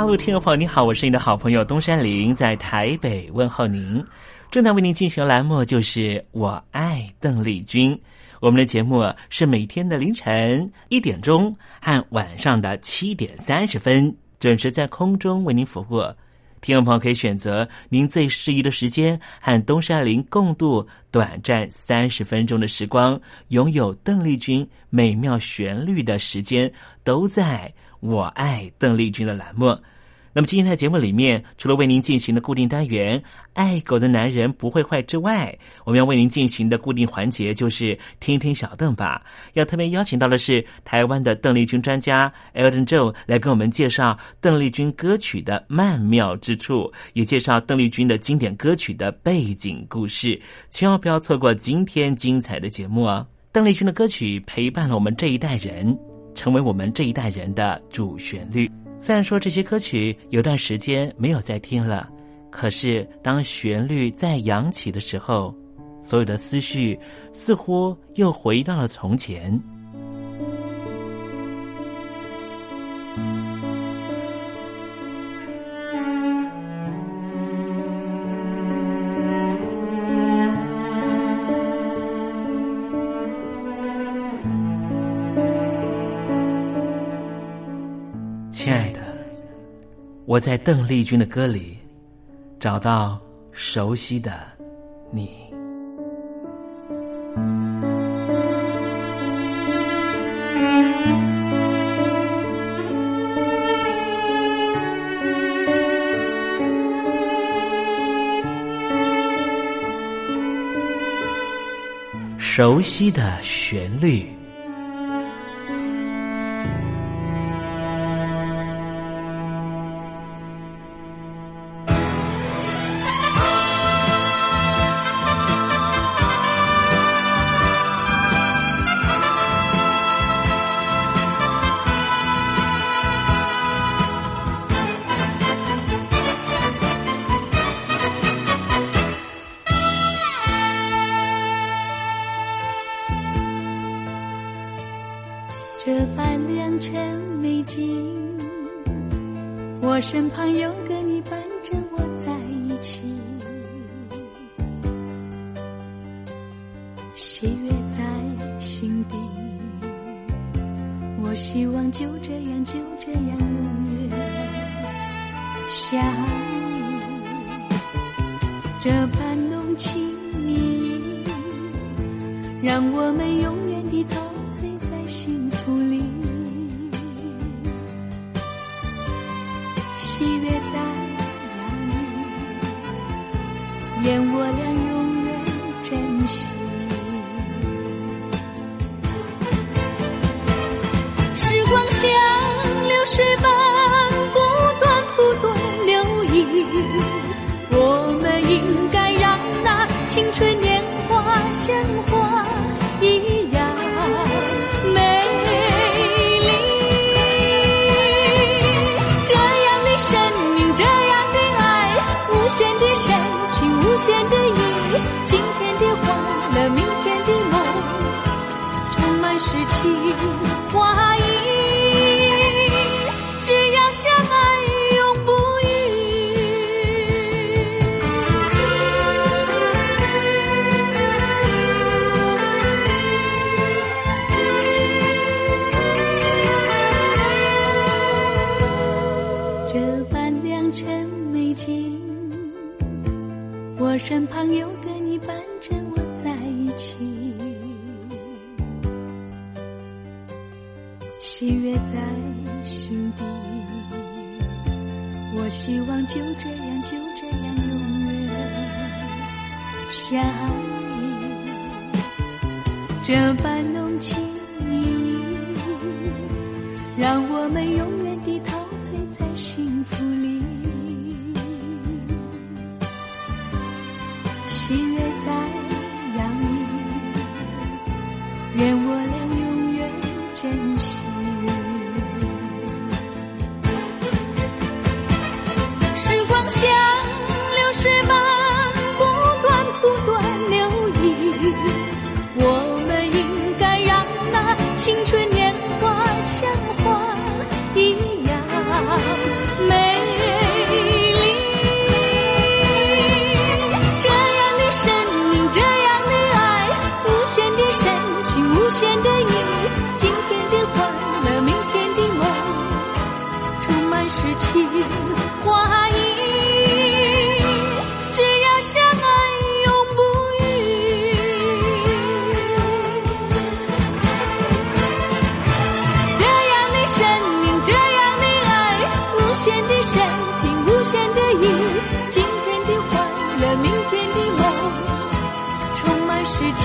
大陆听众朋友，你好，我是你的好朋友东山林，在台北问候您。正在为您进行的栏目就是“我爱邓丽君”。我们的节目是每天的凌晨一点钟和晚上的七点三十分准时在空中为您服务。听众朋友可以选择您最适宜的时间，和东山林共度短暂三十分钟的时光，拥有邓丽君美妙旋律的时间，都在。我爱邓丽君的栏目，那么今天的节目里面，除了为您进行的固定单元“爱狗的男人不会坏”之外，我们要为您进行的固定环节就是“听听小邓吧”。要特别邀请到的是台湾的邓丽君专家 Elton Joe 来跟我们介绍邓丽君歌曲的曼妙之处，也介绍邓丽君的经典歌曲的背景故事。千万不要错过今天精彩的节目哦！邓丽君的歌曲陪伴了我们这一代人。成为我们这一代人的主旋律。虽然说这些歌曲有段时间没有再听了，可是当旋律再扬起的时候，所有的思绪似乎又回到了从前。亲爱的我在邓丽君的歌里找到熟悉的你，熟悉的旋律。成美景，我身旁有个你伴着我在一起，喜悦在心底。我希望就这样就这样永远相依，这般浓情蜜意，让我们永。喜悦在心底。我希望就这样就这样永远相依，这般浓情蜜意，让我们永远地陶情，无限的意。今天的欢乐，明天的梦，充满诗情画意。只要相爱，永不渝。这样的生命，这样的爱，无限的深情，无限的意。今天的欢乐，明天的梦，充满诗情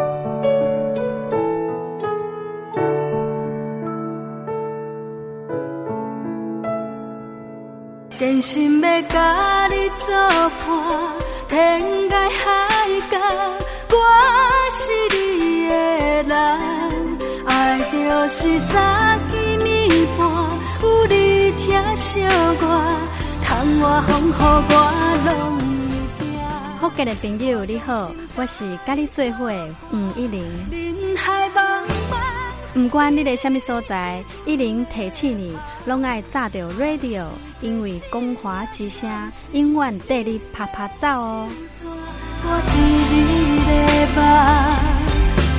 真心要甲你作伴，天涯海角，我是你的人。爱就是三更暝半，有你疼惜我，窗外风雨我拢。福建的朋友你好，我是甲你做伙的黄一玲。不管你在什么所在，一零提起你，拢爱炸着 radio，因为光华之声永远带你啪啪走哦。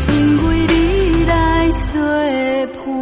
因为你来作伴。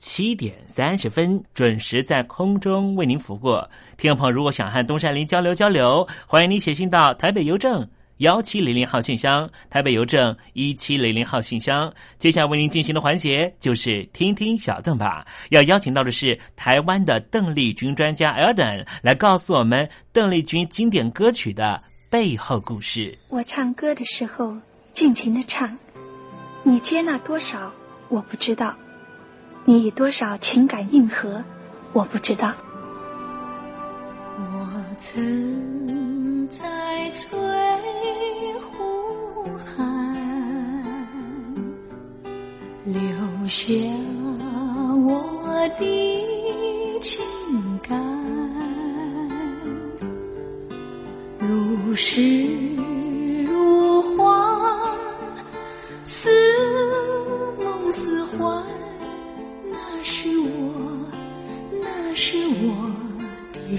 七点三十分准时在空中为您服务。听众朋友，如果想和东山林交流交流，欢迎您写信到台北邮政幺七零零号信箱，台北邮政一七零零号信箱。接下来为您进行的环节就是听听小邓吧。要邀请到的是台湾的邓丽君专家 Elden 来告诉我们邓丽君经典歌曲的背后故事。我唱歌的时候尽情的唱，你接纳多少我不知道。你以多少情感应和，我不知道。我曾在翠湖畔留下我的情感，如诗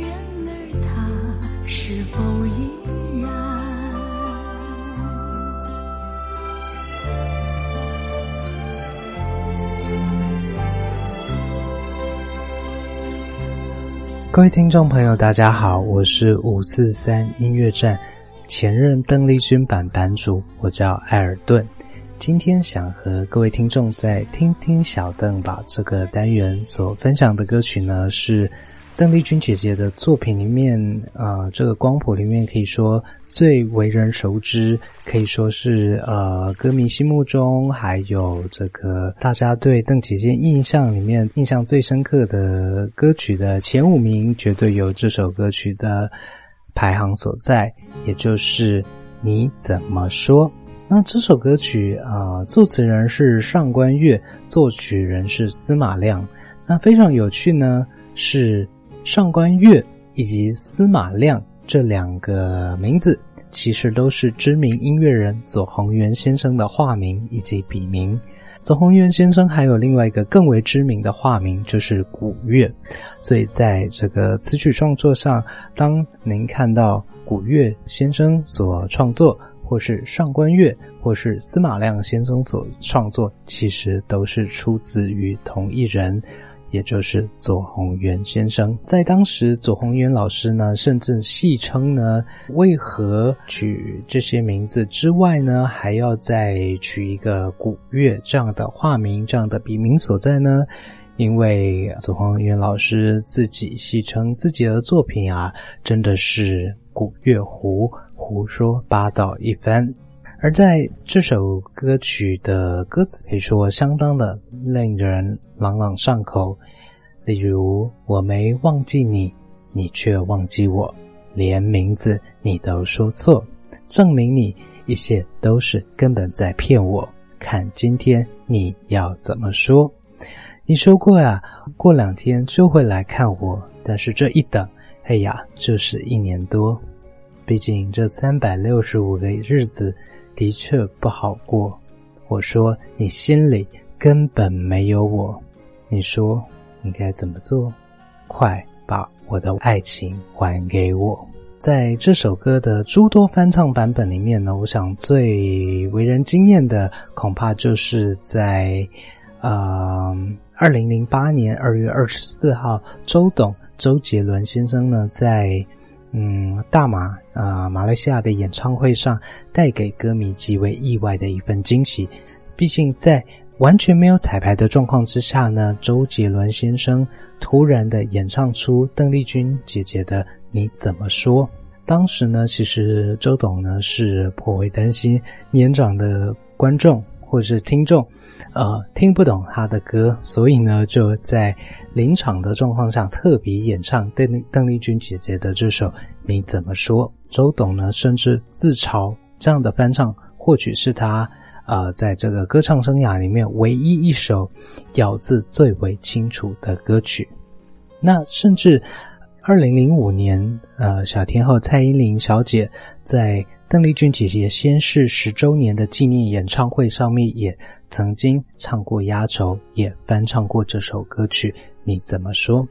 人儿他是否依然？各位听众朋友，大家好，我是五四三音乐站前任邓丽君版版主，我叫艾尔顿。今天想和各位听众再听听小邓把这个单元所分享的歌曲呢，是邓丽君姐姐的作品里面啊，这个光谱里面可以说最为人熟知，可以说是呃歌迷心目中还有这个大家对邓姐姐印象里面印象最深刻的歌曲的前五名，绝对有这首歌曲的排行所在，也就是你怎么说。那这首歌曲啊，作词人是上官月，作曲人是司马亮。那非常有趣呢，是上官月以及司马亮这两个名字，其实都是知名音乐人左宏元先生的化名以及笔名。左宏元先生还有另外一个更为知名的化名，就是古月。所以在这个词曲创作上，当您看到古月先生所创作。或是上官月，或是司马亮先生所创作，其实都是出自于同一人，也就是左宏元先生。在当时，左宏元老师呢，甚至戏称呢，为何取这些名字之外呢，还要再取一个古月这样的化名、这样的笔名所在呢？因为左宏元老师自己戏称自己的作品啊，真的是古月胡。胡说八道一番，而在这首歌曲的歌词可以说相当的令人朗朗上口，例如，我没忘记你，你却忘记我，连名字你都说错，证明你一切都是根本在骗我。看今天你要怎么说？你说过呀，过两天就会来看我，但是这一等，哎呀，就是一年多。毕竟这三百六十五个日子的确不好过。我说你心里根本没有我，你说你该怎么做？快把我的爱情还给我。在这首歌的诸多翻唱版本里面呢，我想最为人惊艳的，恐怕就是在，呃，二零零八年二月二十四号，周董周杰伦先生呢，在嗯大马啊马来西亚的演唱会上，带给歌迷极为意外的一份惊喜。毕竟在完全没有彩排的状况之下呢，周杰伦先生突然的演唱出邓丽君姐姐的。你怎么说？当时呢，其实周董呢是颇为担心年长的观众或者是听众，呃，听不懂他的歌，所以呢就在临场的状况下特别演唱邓邓丽君姐姐的这首《你怎么说》。周董呢甚至自嘲这样的翻唱或许是他呃在这个歌唱生涯里面唯一一首咬字最为清楚的歌曲。那甚至。二零零五年，呃，小天后蔡依林小姐在邓丽君姐姐先逝十周年的纪念演唱会上面，也曾经唱过压轴，也翻唱过这首歌曲。你怎么说？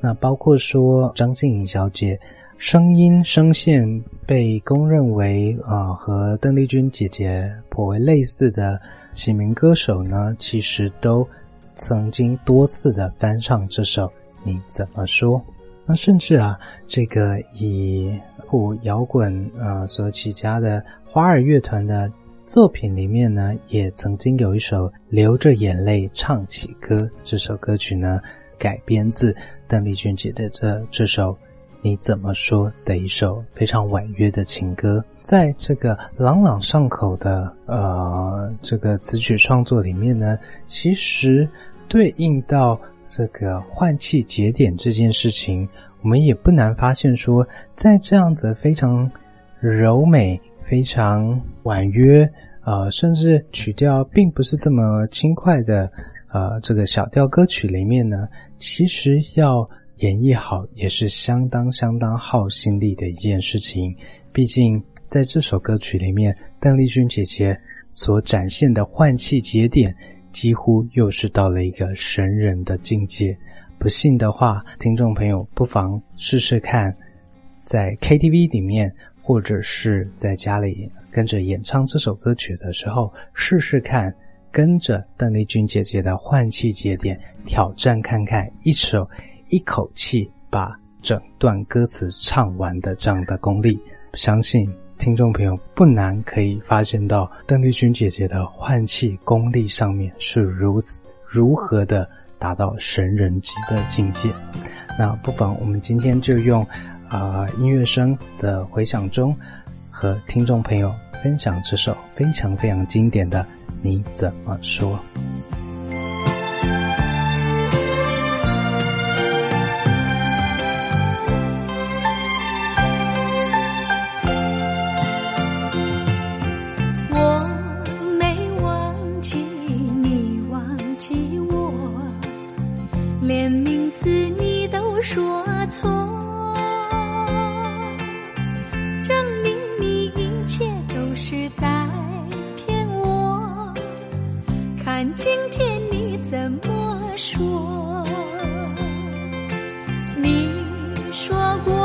那包括说张静颖小姐声音声线被公认为啊和邓丽君姐姐颇为类似的几名歌手呢，其实都曾经多次的翻唱这首。你怎么说？那甚至啊，这个以古摇滚啊所起家的花儿乐团的作品里面呢，也曾经有一首《流着眼泪唱起歌》。这首歌曲呢，改编自邓丽君姐的这这首《你怎么说》的一首非常婉约的情歌。在这个朗朗上口的呃这个词曲创作里面呢，其实对应到。这个换气节点这件事情，我们也不难发现，说在这样子非常柔美、非常婉约，呃，甚至曲调并不是这么轻快的，呃，这个小调歌曲里面呢，其实要演绎好也是相当相当耗心力的一件事情。毕竟在这首歌曲里面，邓丽君姐姐所展现的换气节点。几乎又是到了一个神人的境界。不信的话，听众朋友不妨试试看，在 KTV 里面，或者是在家里跟着演唱这首歌曲的时候，试试看跟着邓丽君姐姐的换气节点挑战看看，一首一口气把整段歌词唱完的这样的功力，相信。听众朋友不难可以发现到邓丽君姐姐的换气功力上面是如此如何的达到神人级的境界。那不妨我们今天就用啊音乐声的回响中，和听众朋友分享这首非常非常经典的《你怎么说》。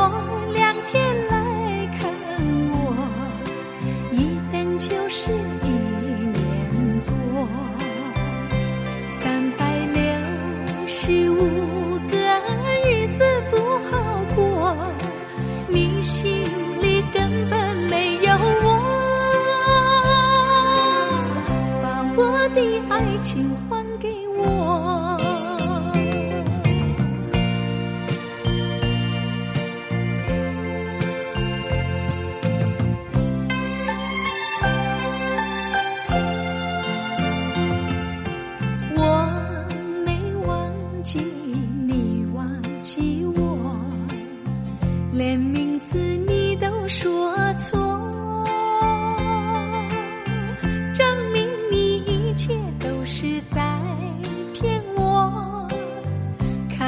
我俩天。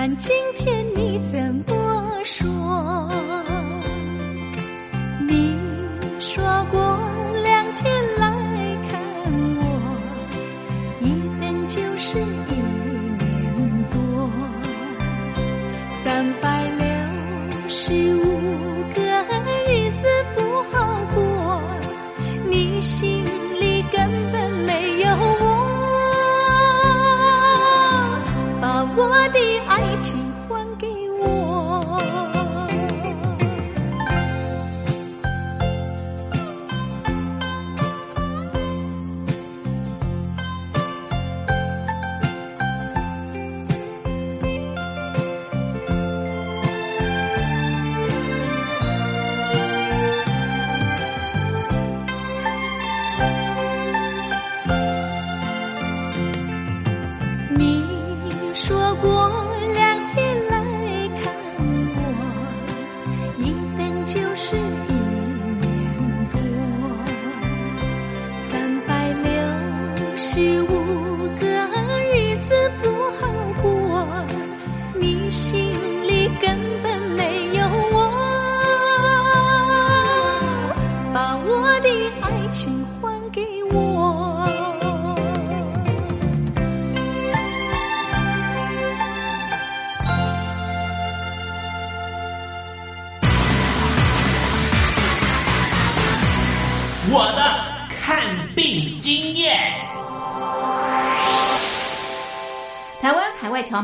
看今天你怎么说？你你说过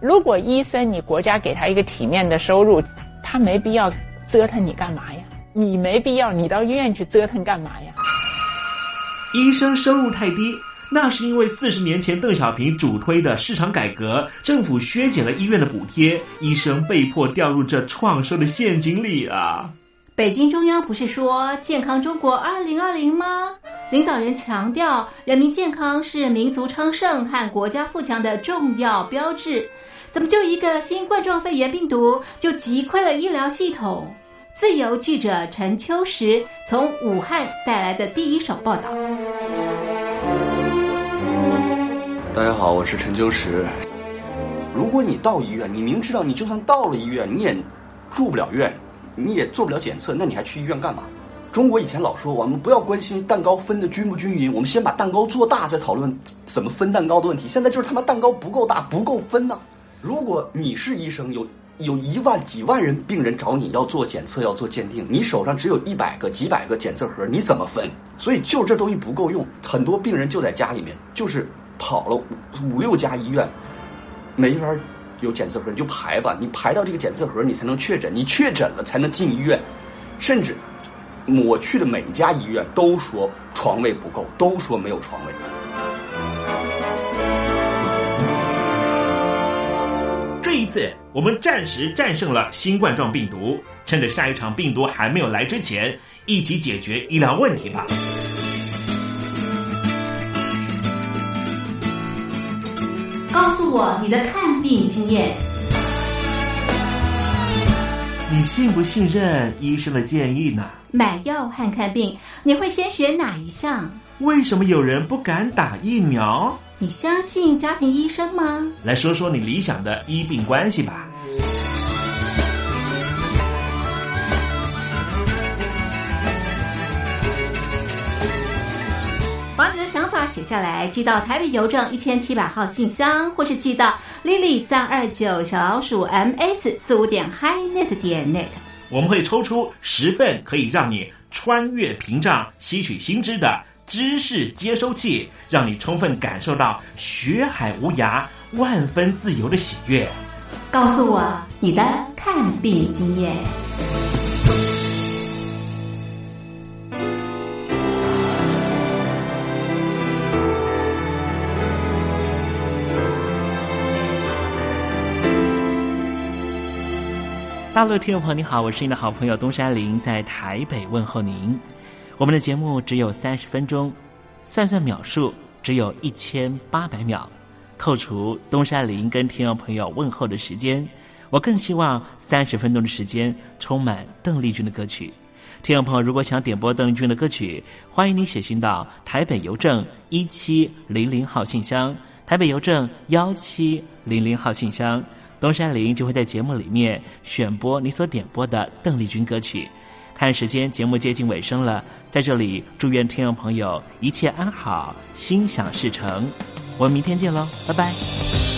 如果医生你国家给他一个体面的收入，他没必要折腾你干嘛呀？你没必要你到医院去折腾干嘛呀？医生收入太低，那是因为四十年前邓小平主推的市场改革，政府削减了医院的补贴，医生被迫掉入这创收的陷阱里啊。北京中央不是说健康中国二零二零吗？领导人强调，人民健康是民族昌盛和国家富强的重要标志。怎么就一个新冠状肺炎病毒就击溃了医疗系统？自由记者陈秋实从武汉带来的第一手报道。大家好，我是陈秋实。如果你到医院，你明知道你就算到了医院，你也住不了院。你也做不了检测，那你还去医院干嘛？中国以前老说我们不要关心蛋糕分的均不均匀，我们先把蛋糕做大再讨论怎么分蛋糕的问题。现在就是他妈蛋糕不够大，不够分呢。如果你是医生，有有一万几万人病人找你要做检测要做鉴定，你手上只有一百个几百个检测盒，你怎么分？所以就这东西不够用，很多病人就在家里面，就是跑了五五六家医院，没法。有检测盒你就排吧，你排到这个检测盒，你才能确诊。你确诊了才能进医院，甚至我去的每一家医院都说床位不够，都说没有床位。这一次，我们暂时战胜了新冠状病毒，趁着下一场病毒还没有来之前，一起解决医疗问题吧。告诉我你的看病经验。你信不信任医生的建议呢？买药和看病，你会先选哪一项？为什么有人不敢打疫苗？你相信家庭医生吗？来说说你理想的医病关系吧。把你的想法写下来，寄到台北邮政一千七百号信箱，或是寄到 lily 三二九小老鼠 ms 四五点 highnet 点 net。我们会抽出十份可以让你穿越屏障、吸取新知的知识接收器，让你充分感受到学海无涯、万分自由的喜悦。告诉我你的看病经验。大陆听众朋友，你好，我是你的好朋友东山林，在台北问候您。我们的节目只有三十分钟，算算秒数只有一千八百秒，扣除东山林跟听众朋友问候的时间，我更希望三十分钟的时间充满邓丽君的歌曲。听众朋友，如果想点播邓丽君的歌曲，欢迎你写信到台北邮政一七零零号信箱，台北邮政幺七零零号信箱。东山林就会在节目里面选播你所点播的邓丽君歌曲。看时间，节目接近尾声了，在这里祝愿听众朋友一切安好，心想事成。我们明天见喽，拜拜。